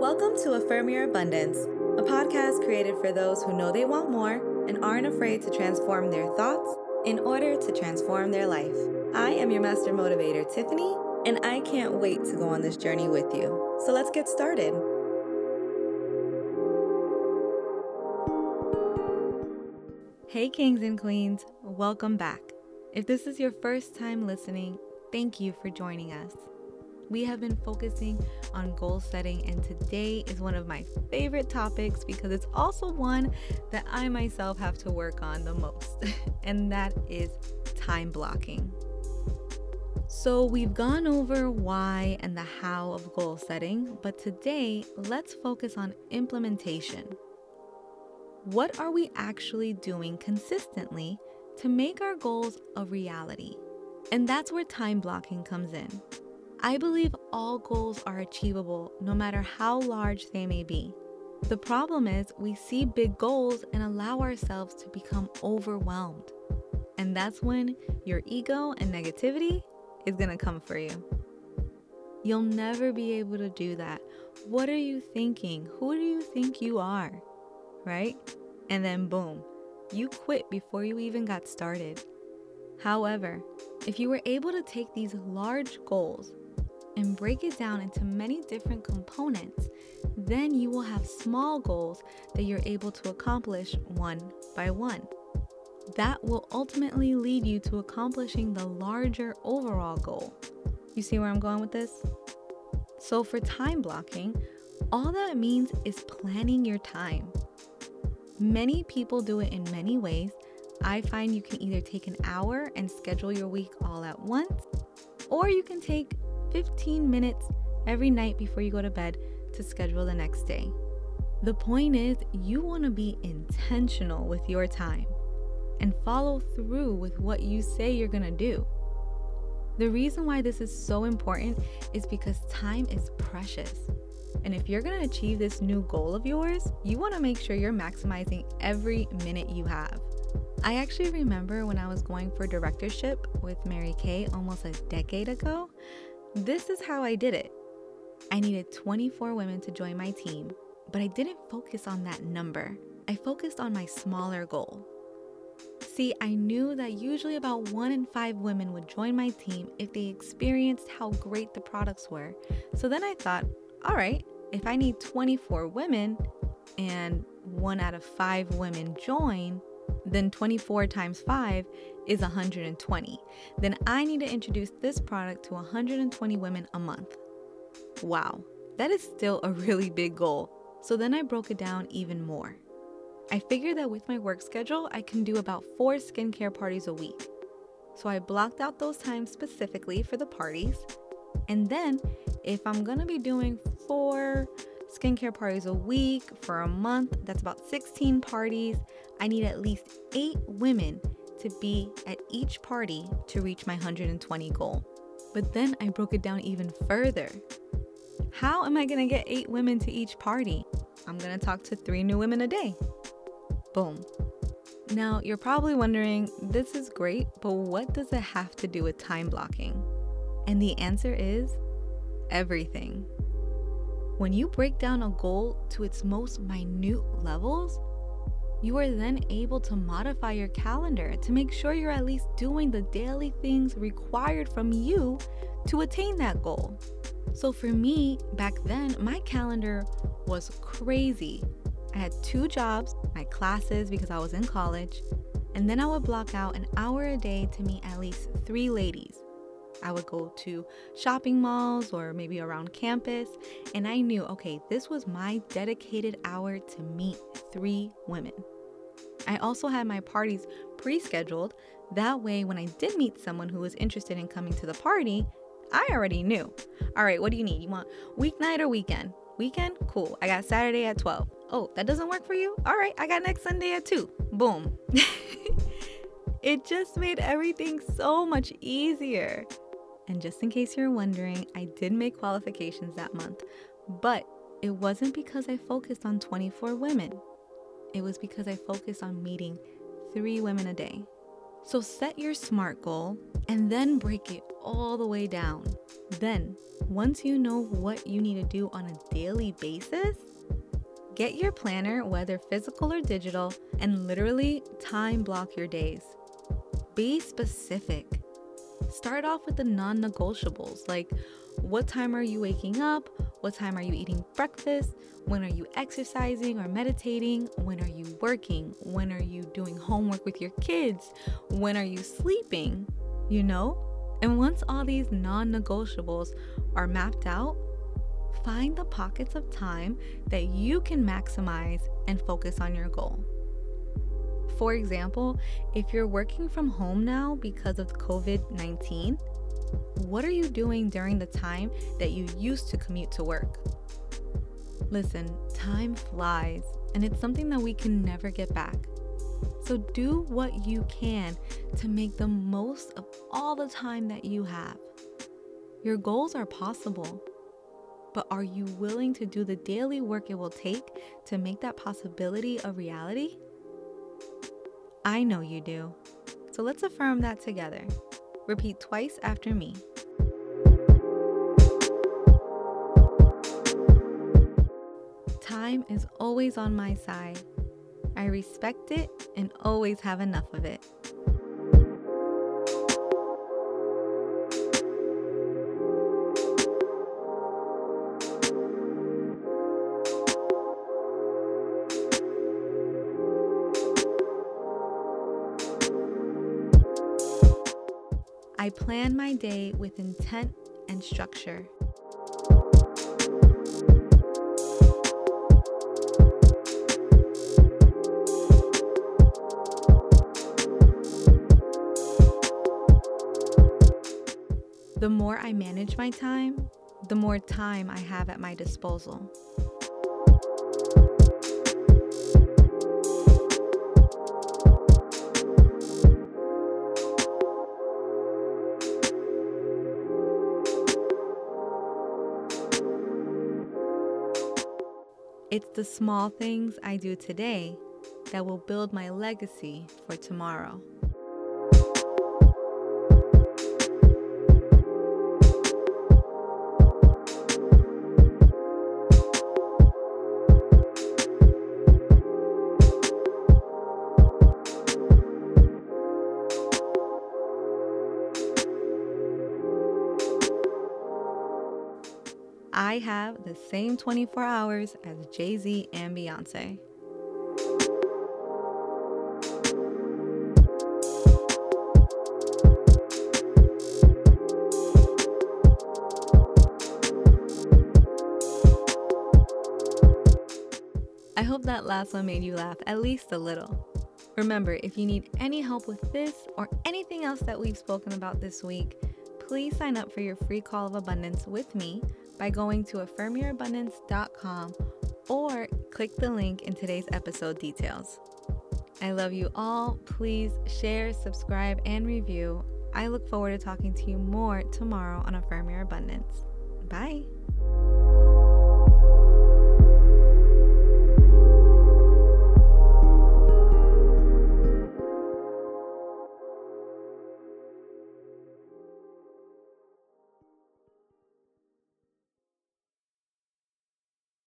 Welcome to Affirm Your Abundance, a podcast created for those who know they want more and aren't afraid to transform their thoughts in order to transform their life. I am your master motivator, Tiffany, and I can't wait to go on this journey with you. So let's get started. Hey, kings and queens, welcome back. If this is your first time listening, thank you for joining us. We have been focusing on goal setting, and today is one of my favorite topics because it's also one that I myself have to work on the most, and that is time blocking. So, we've gone over why and the how of goal setting, but today let's focus on implementation. What are we actually doing consistently to make our goals a reality? And that's where time blocking comes in. I believe all goals are achievable no matter how large they may be. The problem is we see big goals and allow ourselves to become overwhelmed. And that's when your ego and negativity is to come for you. You'll never be able to do that. What are you thinking? Who do you think you are? Right? And then boom, you quit before you even got started. However, if you were able to take these large goals and break it down into many different components, then you will have small goals that you're able to accomplish one by one. That will ultimately lead you to accomplishing the larger overall goal. You see where I'm going with this? So, for time blocking, all that means is planning your time. Many people do it in many ways. I find you can either take an hour and schedule your week all at once, or you can take 15 minutes every night before you go to bed to schedule the next day. The point is, you want to be intentional with your time and follow through with what you say you're going to do. The reason why this is so important is because time is precious. And if you're going to achieve this new goal of yours, you want to make sure you're maximizing every minute you have. I actually remember when I was going for directorship with Mary Kay almost a decade ago, this is how I did it. I needed 24 women to join my team, but I didn't focus on that number. I focused on my smaller goal. See, I knew that usually about one in five women would join my team if they experienced how great the products were. So then I thought, all right, if I need 24 women and one out of five women join, then 24 times 5 is 120. Then I need to introduce this product to 120 women a month. Wow, that is still a really big goal. So then I broke it down even more. I figured that with my work schedule, I can do about four skincare parties a week. So I blocked out those times specifically for the parties. And then, if I'm gonna be doing four skincare parties a week for a month, that's about 16 parties. I need at least eight women to be at each party to reach my 120 goal. But then I broke it down even further. How am I gonna get eight women to each party? I'm gonna talk to three new women a day. Boom. Now, you're probably wondering, this is great, but what does it have to do with time blocking? And the answer is everything. When you break down a goal to its most minute levels, you are then able to modify your calendar to make sure you're at least doing the daily things required from you to attain that goal. So for me, back then, my calendar was crazy. I had two jobs, my classes because I was in college, and then I would block out an hour a day to meet at least three ladies I would go to shopping malls or maybe around campus, and I knew, okay, this was my dedicated hour to meet three women. I also had my parties pre scheduled. That way, when I did meet someone who was interested in coming to the party, I already knew. All right, what do you need? You want weeknight or weekend? Weekend? Cool. I got Saturday at 12. Oh, that doesn't work for you? All right, I got next Sunday at 2. Boom. it just made everything so much easier. And just in case you're wondering, I did make qualifications that month, but it wasn't because I focused on 24 women. It was because I focused on meeting three women a day. So set your SMART goal and then break it all the way down. Then once you know what you need to do on a daily basis, get your planner, whether physical or digital, and literally time block your days. Be specific. Start off with the non negotiables like what time are you waking up? What time are you eating breakfast? When are you exercising or meditating? When are you working? When are you doing homework with your kids? When are you sleeping? You know? And once all these non negotiables are mapped out, find the pockets of time that you can maximize and focus on your goal. For example, if you're working from home now because of COVID 19, what are you doing during the time that you used to commute to work? Listen, time flies, and it's something that we can never get back. So do what you can to make the most of all the time that you have. Your goals are possible, but are you willing to do the daily work it will take to make that possibility a reality? I know you do. So let's affirm that together. Repeat twice after me. Time is always on my side. I respect it and always have enough of it. I plan my day with intent and structure. The more I manage my time, the more time I have at my disposal. It's the small things I do today that will build my legacy for tomorrow. I have the same 24 hours as Jay Z and Beyonce. I hope that last one made you laugh at least a little. Remember, if you need any help with this or anything else that we've spoken about this week, please sign up for your free call of abundance with me by going to affirmyourabundance.com or click the link in today's episode details. I love you all. Please share, subscribe, and review. I look forward to talking to you more tomorrow on Affirm Your Abundance. Bye.